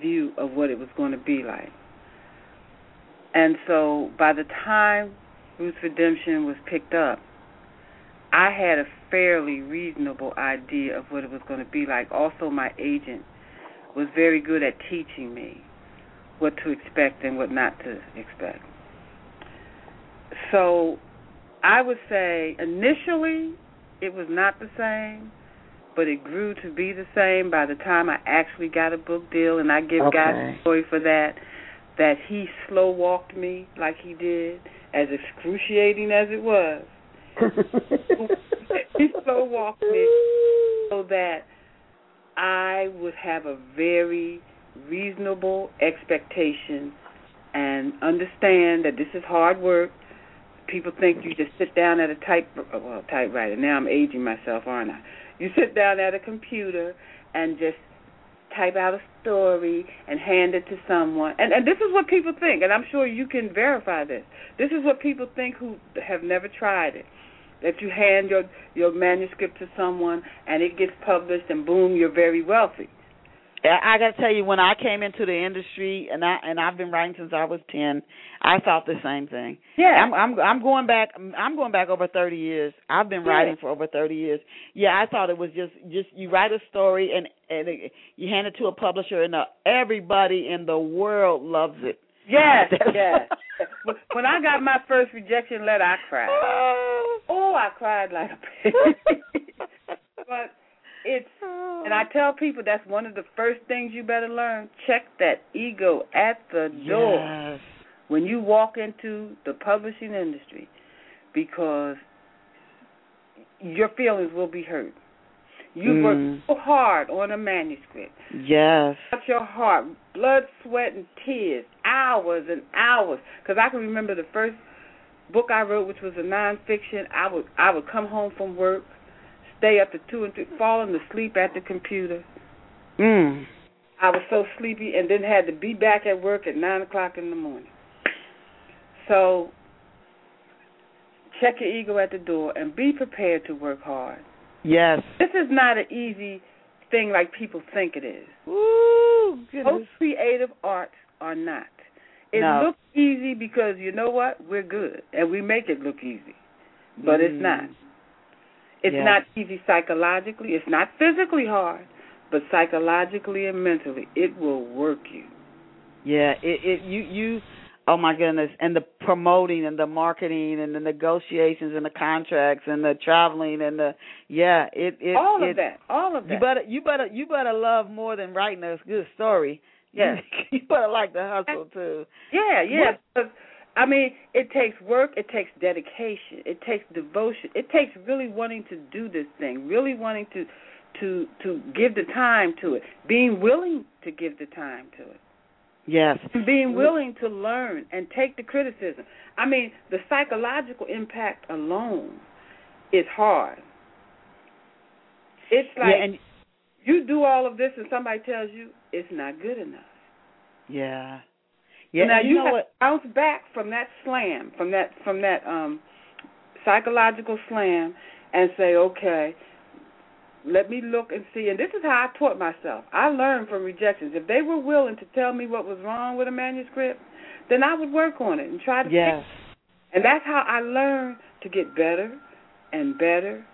view of what it was going to be like. And so by the time Ruth's Redemption was picked up, I had a fairly reasonable idea of what it was going to be like. Also, my agent was very good at teaching me what to expect and what not to expect. So I would say initially it was not the same, but it grew to be the same by the time I actually got a book deal, and I give God Okay. glory for that. That He slow walked me like He did, as excruciating as it was. he slow walked me so that I would have a very reasonable expectation and understand that this is hard work. People think you just sit down at a type well typewriter. Now I'm aging myself, aren't I? You sit down at a computer and just type out a story and hand it to someone. And and this is what people think, and I'm sure you can verify this. This is what people think who have never tried it. That you hand your your manuscript to someone and it gets published and boom, you're very wealthy. I got to tell you, when I came into the industry, and I and I've been writing since I was ten, I thought the same thing. Yeah, I'm I'm I'm going back. I'm going back over thirty years. I've been yeah. writing for over thirty years. Yeah, I thought it was just just you write a story and and it, you hand it to a publisher, and uh, everybody in the world loves it. Yes, yes. when I got my first rejection letter, I cried. Oh, oh I cried like a baby. but it's oh. and I tell people that's one of the first things you better learn. Check that ego at the door yes. when you walk into the publishing industry because your feelings will be hurt. You Mm. worked so hard on a manuscript. Yes. Out your heart, blood, sweat, and tears, hours and hours. Because I can remember the first book I wrote, which was a nonfiction. I would I would come home from work, stay up to two and three, falling asleep at the computer. Mm. I was so sleepy, and then had to be back at work at nine o'clock in the morning. So check your ego at the door and be prepared to work hard. Yes. This is not an easy thing like people think it is. Woo! Most creative arts are not. It No. looks easy because you know what? We're good and we make it look easy. But it's Mm. not. It's Yeah. not easy psychologically. It's not physically hard, but psychologically and mentally, it will work you. Yeah, it it you you oh my goodness, and the promoting and the marketing and the negotiations and the contracts and the traveling and the yeah, it it all it, of that. All of that. You better you better you better love more than writing a good story. Yes. Mm. you better like the hustle too. Yeah, yeah. What- I mean, it takes work, it takes dedication, it takes devotion, it takes really wanting to do this thing, really wanting to to to give the time to it, being willing to give the time to it, Yes. and being willing to learn and take the criticism. I mean, the psychological impact alone is hard. It's like yeah, and you do all of this and somebody tells you it's not good enough. yeah. Yeah, now you, you know bounce back from that slam, from that from that um psychological slam, and say, okay, let me look and see. And this is how I taught myself. I learned from rejections. If they were willing to tell me what was wrong with a manuscript, then I would work on it and try to Yes. fix it. And that's how I learned to get better and better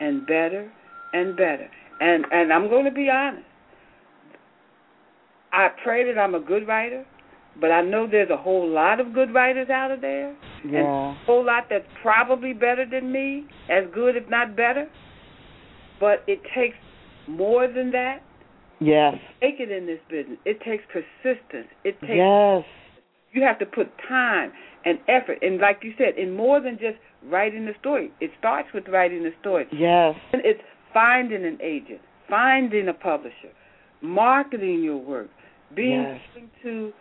and better and better. And and I'm going to be honest. I pray that I'm a good writer, but I know there's a whole lot of good writers out of there, and a whole lot that's probably better than me, as good if not better. But it takes more than that. Yes. Take it in this business. It takes persistence. It takes Yes. you have to put time and effort, and like you said, in more than just writing the story. It starts with writing the story. Yes. And it's finding an agent, finding a publisher, marketing your work, being Yes. willing to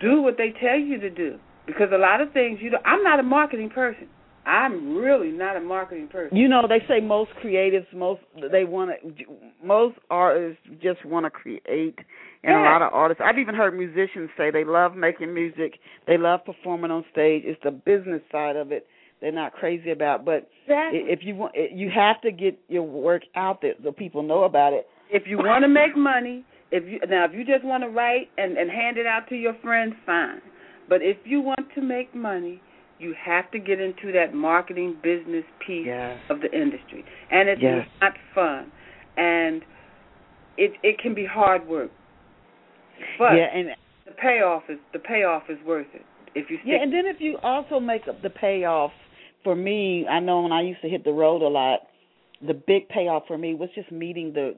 do what they tell you to do. Because a lot of things you know, I'm not a marketing person. I'm really not a marketing person. You know, they say most creatives, most they want to, most artists just want to create, and a lot of artists. I've even heard musicians say they love making music, they love performing on stage. It's the business side of it they're not crazy about. But Exactly. if you want, you have to get your work out there so people know about it. If you want to make money, if you now if you just want to write and and hand it out to your friends, fine. But if you want to make money, you have to get into that marketing business piece Yes. of the industry, and it's Yes. not fun, and it it can be hard work. But yeah, and the payoff is the payoff is worth it if you stick. Yeah, and then if you also make up the payoff for me, I know when I used to hit the road a lot, the big payoff for me was just meeting the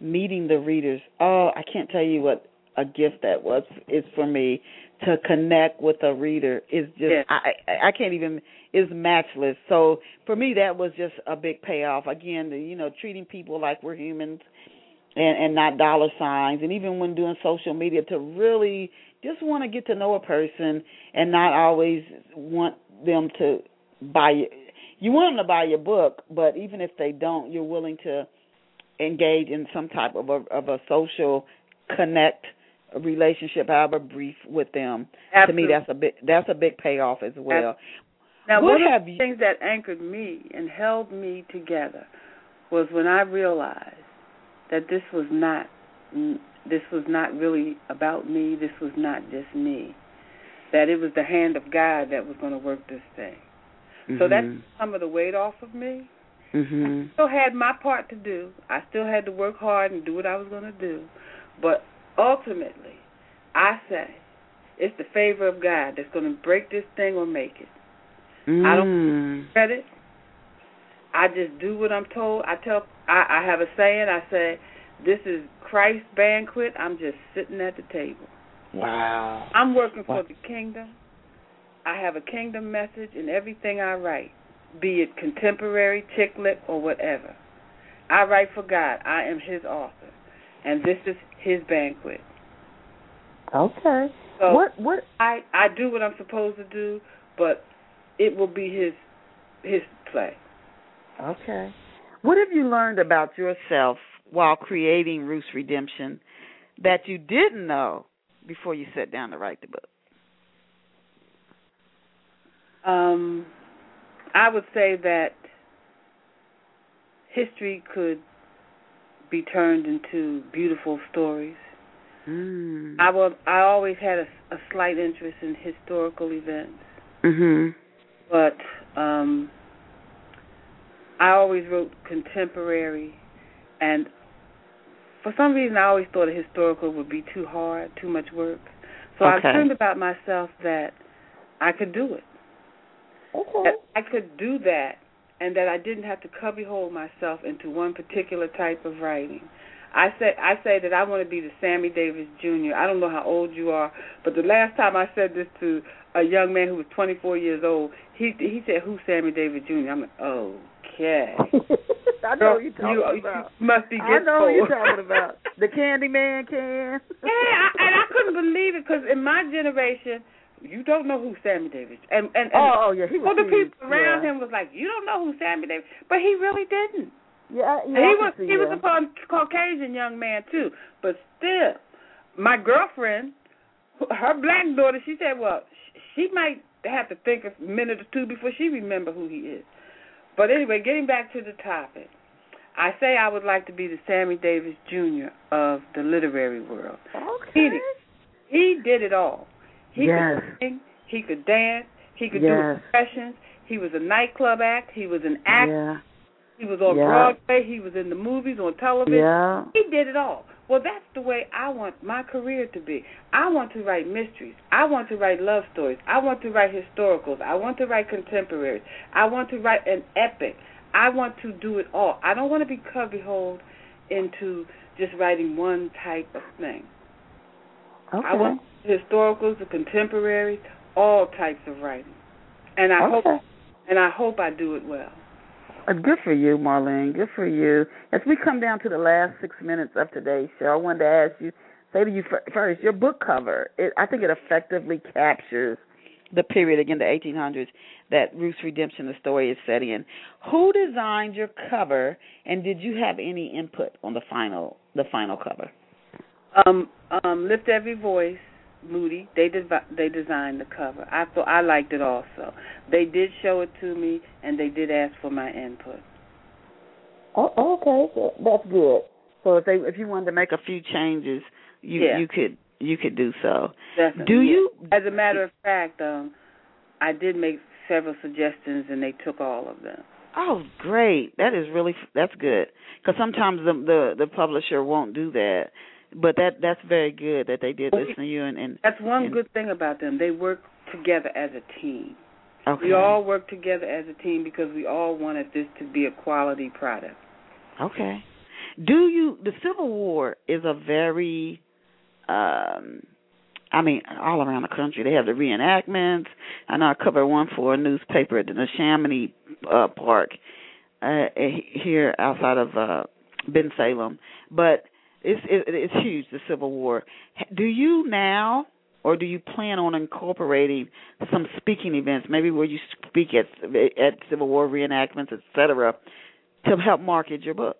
meeting the readers. Oh, I can't tell you what a gift that was is for me to connect with a reader is just Yeah. I I can't even is matchless. So for me that was just a big payoff. Again, the, you know, treating people like we're humans and and not dollar signs and even when doing social media to really just want to get to know a person and not always want them to buy you you want them to buy your book, but even if they don't, you're willing to engage in some type of a of a social connect relationship, however brief, with them. Absolutely. To me, that's a big that's a big payoff as well. Now, What one of have the you- things that anchored me and held me together was when I realized that this was not this was not really about me. This was not just me. That it was the hand of God that was going to work this thing. So that Mhm. some of the weight off of me. Mhm. I still had my part to do. I still had to work hard and do what I was going to do. But ultimately, I say it's the favor of God that's going to break this thing or make it. I don't- Mm. Credit. I just do what I'm told. I tell. I, I have a saying. I say, "This is Christ's banquet. I'm just sitting at the table. Wow. I'm working for Wow. the kingdom. I have a kingdom message in everything I write, be it contemporary, chick lit, or whatever. I write for God. I am His author, and this is His banquet. Okay. So what what I I do what I'm supposed to do, but it will be His His play. Okay. What have you learned about yourself while creating Ruth's Redemption that you didn't know before you sat down to write the book? Um, I would say that history could be turned into beautiful stories. Mm. I will. I always had a, a slight interest in historical events, Mhm. but um, I always wrote contemporary, and for some reason, I always thought a historical would be too hard, too much work. So Okay. I learned about myself that I could do it. Okay. that I could do that and that I didn't have to cubbyhole myself into one particular type of writing. I say I say that I want to be the Sammy Davis Jr. I don't know how old you are, but the last time I said this to a young man who was 24 years old, he he said, "Who's Sammy Davis Jr.?" I'm like, "Okay." I know what you're talking you, about. You must be I know what you're talking about. The Candyman can. Yeah, I, and I couldn't believe it because in my generation, you don't know who Sammy Davis and and, and Oh, oh yeah, he was all the people around yeah. him was like, you don't know who Sammy Davis, but he really didn't. Yeah, And yeah. he was see he was a Cau- Caucasian young man too, but still, my girlfriend, her black daughter, she said, well, she might have to think a minute or two before she remember who he is. But anyway, getting back to the topic, I say I would like to be the Sammy Davis Jr. of the literary world. Okay. He, he did it all. He Yes. could sing, he could dance, he could Yes. do impressions. He was a nightclub act. He was an actor. Yeah. He was on Yeah. Broadway. He was in the movies, on television. Yeah. He did it all. Well, that's the way I want my career to be. I want to write mysteries. I want to write love stories. I want to write historicals. I want to write contemporaries. I want to write an epic. I want to do it all. I don't want to be cubbyholed into just writing one type of thing. Okay. I want historicals, the contemporary, all types of writing. And I hope and I hope I do it well. Uh, Good for you, Marlene. Good for you. As we come down to the last six minutes of today's show, I wanted to ask you, say to you first, your book cover. It, I think it effectively captures the period again, the 1800s, that Ruth's Redemption, the story is set in. Who designed your cover, and did you have any input on the final, the final cover? Um, um, Lift Every Voice, Moody. They devi- they designed the cover. I thought I liked it also. They did show it to me, and they did ask for my input. Oh, okay, so that's good. So if they, if you wanted to make a few changes, you Yeah. you could you could do so. Definitely. Do you? As a matter of fact, um, I did make several suggestions, and they took all of them. Oh, great! That is really that's good because sometimes the, the the publisher won't do that, but that that's very good that they did listen to you and, and That's one and- good thing about them. They work together as a team. okay. We all work together as a team because we all wanted this to be a quality product. okay. Do you? The Civil War is a very um I mean, all around the country. They have the reenactments. I know I covered one for a newspaper at the Neshaminy uh, Park uh, here outside of uh, Bensalem. But it's it, it's huge. The Civil War. Do you now, or do you plan on incorporating some speaking events, maybe where you speak at at Civil War reenactments, etc., to help market your book?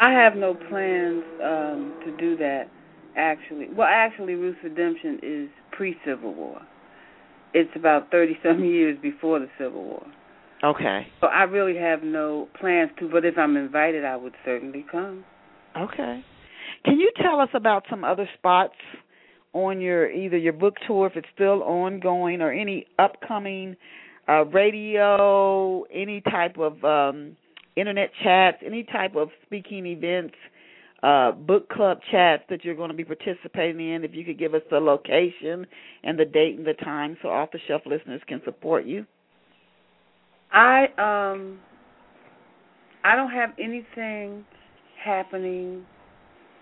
I have no plans um, to do that actually. Well, actually, Ruth's Redemption is pre-Civil War. It's about thirty some years before the Civil War. Okay. So I really have no plans to, but if I'm invited, I would certainly come. Okay. Can you tell us about some other spots on your either your book tour if it's still ongoing or any upcoming uh radio, any type of um internet chats, any type of speaking events uh, book club chats that you're going to be participating in. If you could give us the location and the date and the time, so off the shelf listeners can support you. I um I don't have anything happening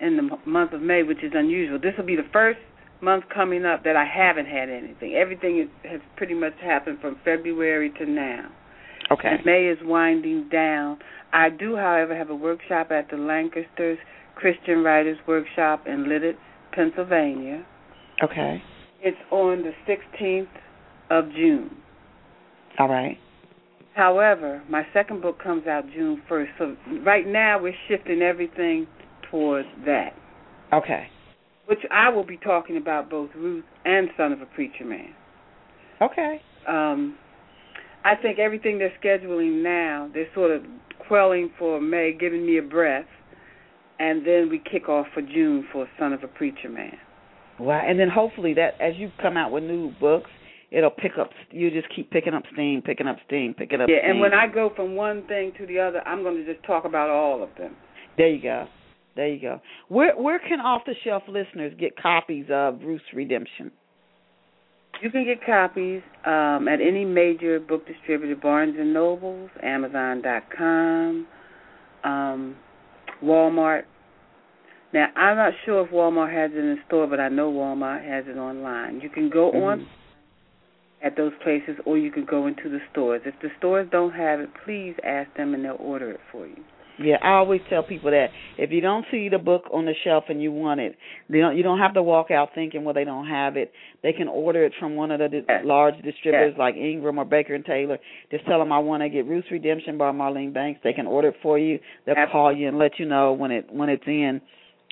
in the month of May, which is unusual. This will be the first month coming up that I haven't had anything. Everything is, has pretty much happened from February to now. Okay. And May is winding down. I do, however, have a workshop at the Lancasters Christian Writers Workshop in Lititz, Pennsylvania. Okay. It's on the 16th of June. All right. However, my second book comes out June 1st. So right now we're shifting everything towards that. Okay. Which I will be talking about both Ruth and Son of a Preacher Man. Okay. Um, I think everything they're scheduling now, they're sort of quelling for May, giving me a breath and then we kick off for June for Son of a Preacher Man. Wow, and then hopefully that as you come out with new books, it'll pick up. You just keep picking up steam, picking up steam, picking up. Yeah, steam. and when I go from one thing to the other, I'm going to just talk about all of them. There you go. There you go. Where where can off the shelf listeners get copies of Ruth's Redemption? You can get copies um, at any major book distributor, Barnes and Nobles, Amazon.com, um, Walmart. Now, I'm not sure if Walmart has it in store, but I know Walmart has it online. You can go mm-hmm. on at those places, or you can go into the stores. If the stores don't have it, please ask them, and they'll order it for you. Yeah, I always tell people that if you don't see the book on the shelf and you want it, they don't, you don't have to walk out thinking, well, they don't have it. They can order it from one of the di- yes. large distributors yes. like Ingram or Baker and Taylor. Just tell them I want to get Ruth's Redemption by Marlene Banks. They can order it for you. They'll Absolutely. call you and let you know when it when it's in,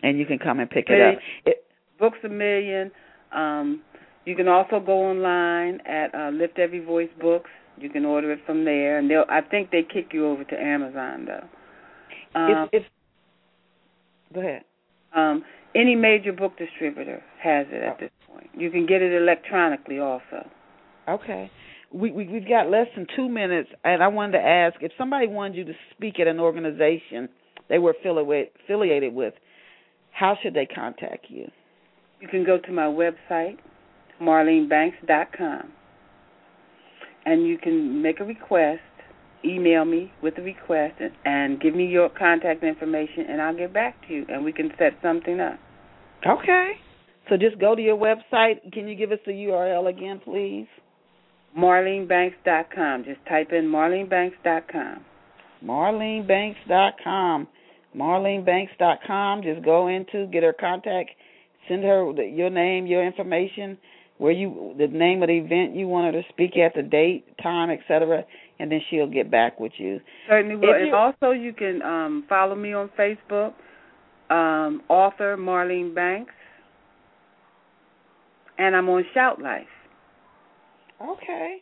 and you can come and pick it up. It, Books a Million. Um, you can also go online at uh, Lift Every Voice Books. You can order it from there, and they'll. I think they kick you over to Amazon though. Um, if, if, go ahead. Um, any major book distributor has it at this point. You can get it electronically also. Okay. We, we we've got less than two minutes, and I wanted to ask if somebody wanted you to speak at an organization they were affiliated affiliated with, how should they contact you? You can go to my website, marlenebanks.com, and you can make a request email me with the request and, and give me your contact information, and I'll get back to you, and we can set something up. Okay. So just go to your website. Can you give us the URL again, please? MarleneBanks.com. Just type in MarleneBanks.com. MarleneBanks.com. MarleneBanks.com. Just go into, get her contact, send her the, your name, your information, where you, the name of the event you want her to speak at, the date, time, etc., and then she'll get back with you. Certainly will. If And you- also, you can um, follow me on Facebook, um, author Marlene Banks, and I'm on Shout Life. Okay.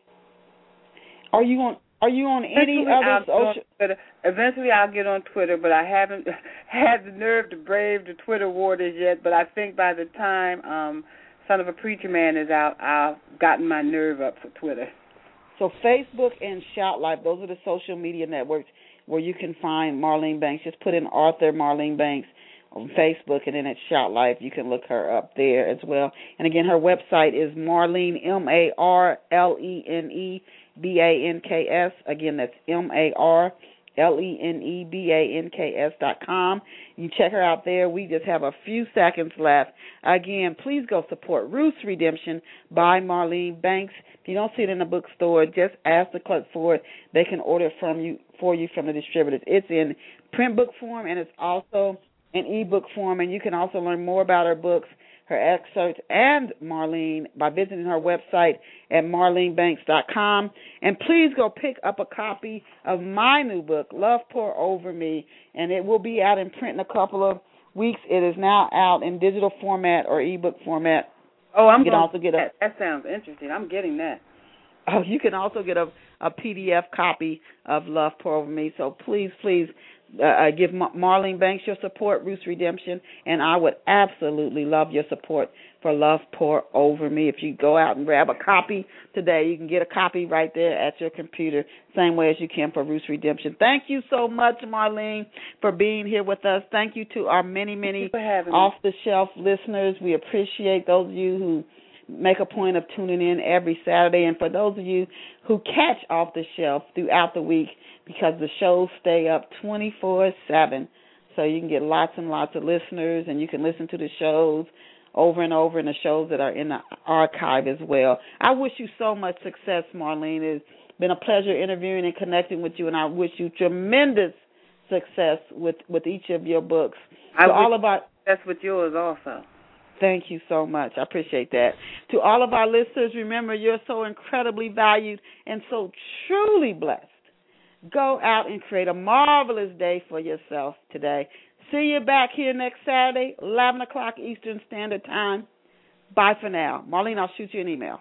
Are you on? Are you on any Eventually, I'll other social? Eventually, I'll get on Twitter, but I haven't had the nerve to brave the Twitter waters yet. But I think by the time um, Son of a Preacher Man is out, I've gotten my nerve up for Twitter. So Facebook and Shout Life, those are the social media networks where you can find Marlene Banks. Just put in author Marlene Banks on Facebook, and then at Shout Life, you can look her up there as well. And again, her website is Marlene M A R L E N E B A N K S. Again, that's M A R L E N E B A N K S dot com. You check her out there. We just have a few seconds left. Again, please go support Ruth's Redemption by Marlene Banks. If you don't see it in the bookstore, just ask the clerk for it. They can order it from you for you from the distributors. It's in print book form and it's also in ebook form and you can also learn more about her books her excerpts, and Marlene by visiting her website at marlenebanks.com. And please go pick up a copy of my new book, Love Pour Over Me, and it will be out in print in a couple of weeks. It is now out in digital format or ebook format. Oh, I'm you can going also get a. That, that sounds interesting. I'm getting that. Oh, you can also get a a PDF copy of Love Pour Over Me. So please, please uh, give Marlene Banks your support, Ruth's Redemption, and I would absolutely love your support for Love Pour Over Me. If you go out and grab a copy today, you can get a copy right there at your computer, same way as you can for Ruth's Redemption. Thank you so much, Marlene, for being here with us. Thank you to our many, many off the shelf listeners. We appreciate those of you who make a point of tuning in every Saturday. And for those of you who catch off the shelf throughout the week, because the shows stay up 24 7. So you can get lots and lots of listeners, and you can listen to the shows over and over and the shows that are in the archive as well. I wish you so much success, Marlene. It's been a pleasure interviewing and connecting with you, and I wish you tremendous success with with each of your books. I so all of our that's with yours also. Thank you so much. I appreciate that. To all of our listeners, remember you're so incredibly valued and so truly blessed. Go out and create a marvelous day for yourself today. See you back here next Saturday, 11 o'clock Eastern Standard Time. Bye for now. Marlene, I'll shoot you an email.